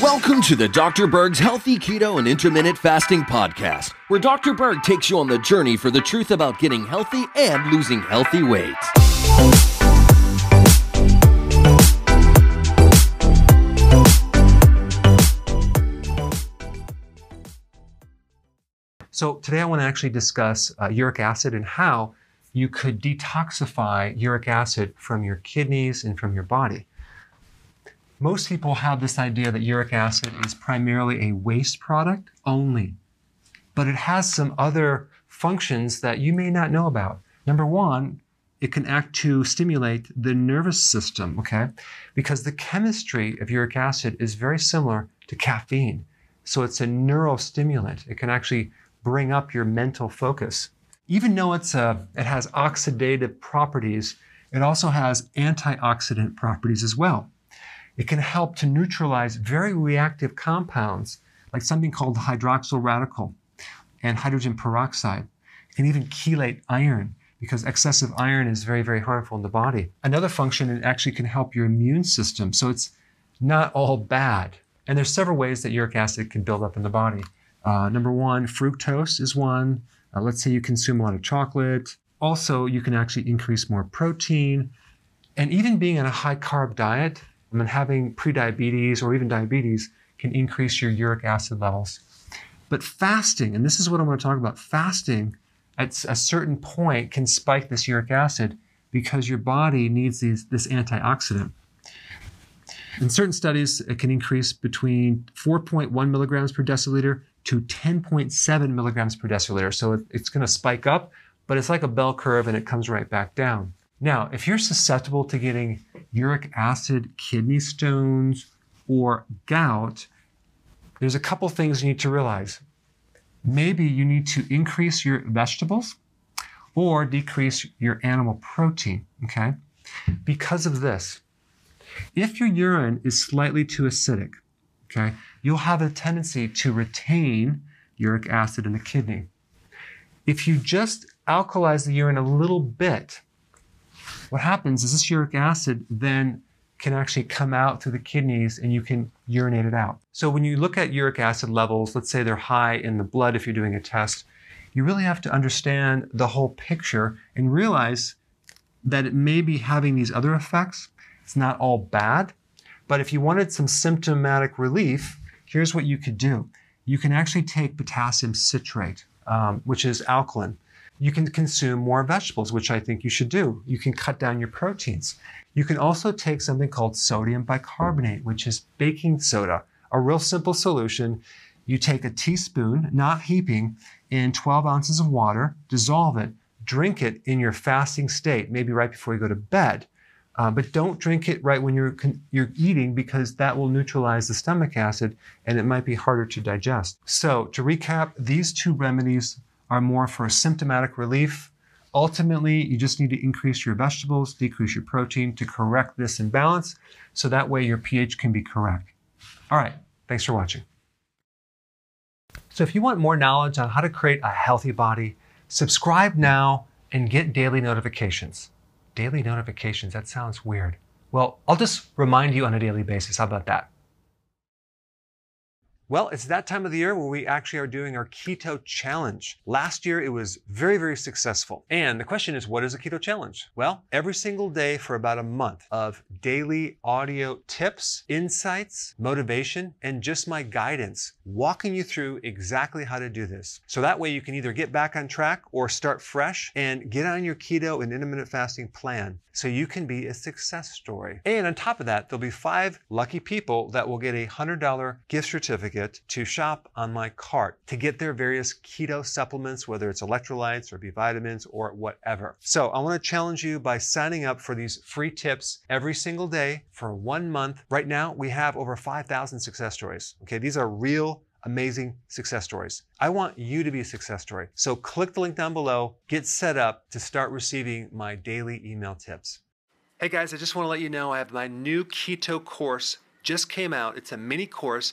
Welcome to the Dr. Berg's Healthy Keto and Intermittent Fasting Podcast, where Dr. Berg takes you on the journey for the truth about getting healthy and losing healthy weight. So today I want to actually discuss uh, uric acid and how you could detoxify uric acid from your kidneys and from your body. Most people have this idea that uric acid is primarily a waste product only, but it has some other functions that you may not know about. Number one, it can act to stimulate the nervous system, okay? Because the chemistry of uric acid is very similar to caffeine. So it's a neurostimulant. It can actually bring up your mental focus. Even though it's a, it has oxidative properties, it also has antioxidant properties as well. It can help to neutralize very reactive compounds like something called hydroxyl radical and hydrogen peroxide. It can even chelate iron because excessive iron is very, very harmful in the body. Another function, it actually can help your immune system. So it's not all bad. And there's several ways that uric acid can build up in the body. Uh, number one, fructose is one. Uh, let's say you consume a lot of chocolate. Also, you can actually increase more protein. And even being on a high carb diet, I mean, having prediabetes or even diabetes can increase your uric acid levels. But fasting, and this is what I want to talk about, fasting at a certain point can spike this uric acid because your body needs these, this antioxidant. In certain studies, it can increase between 4.1 milligrams per deciliter to 10.7 milligrams per deciliter. So it's going to spike up, but it's like a bell curve and it comes right back down. Now, if you're susceptible to getting uric acid, kidney stones, or gout, there's a couple things you need to realize. Maybe you need to increase your vegetables or decrease your animal protein, okay? Because of this. If your urine is slightly too acidic, okay, you'll have a tendency to retain uric acid in the kidney. If you just alkalize the urine a little bit, what happens is this uric acid then can actually come out through the kidneys and you can urinate it out. So when you look at uric acid levels, let's say they're high in the blood if you're doing a test, you really have to understand the whole picture and realize that it may be having these other effects. It's not all bad, but if you wanted some symptomatic relief, here's what you could do. You can actually take potassium citrate, um, which is alkaline. You can consume more vegetables, which I think you should do. You can cut down your proteins. You can also take something called sodium bicarbonate, which is baking soda, a real simple solution. You take a teaspoon, not heaping, in 12 ounces of water, dissolve it, drink it in your fasting state, maybe right before you go to bed. Uh, but don't drink it right when you're, you're eating because that will neutralize the stomach acid and it might be harder to digest. So, to recap, these two remedies are more for symptomatic relief. Ultimately, you just need to increase your vegetables, decrease your protein to correct this imbalance so that way your pH can be correct. All right, thanks for watching. So, if you want more knowledge on how to create a healthy body, subscribe now and get daily notifications. Daily notifications, that sounds weird. Well, I'll just remind you on a daily basis. How about that? Well, it's that time of the year where we actually are doing our keto challenge. Last year, it was very, very successful. And the question is, what is a keto challenge? Well, every single day for about a month of daily audio tips, insights, motivation, and just my guidance, walking you through exactly how to do this. So that way you can either get back on track or start fresh and get on your keto and intermittent fasting plan so you can be a success story. And on top of that, there'll be five lucky people that will get a $100 gift to shop on my cart to get their various keto supplements, whether it's electrolytes or B vitamins or whatever. So I want to challenge you by signing up for these free tips every single day for one month. Right now, we have over 5,000 success stories. Okay, these are real amazing success stories. I want you to be a success story. So click the link down below, get set up to start receiving my daily email tips. Hey guys, I just want to let you know I have my new keto course just came out. It's a mini course.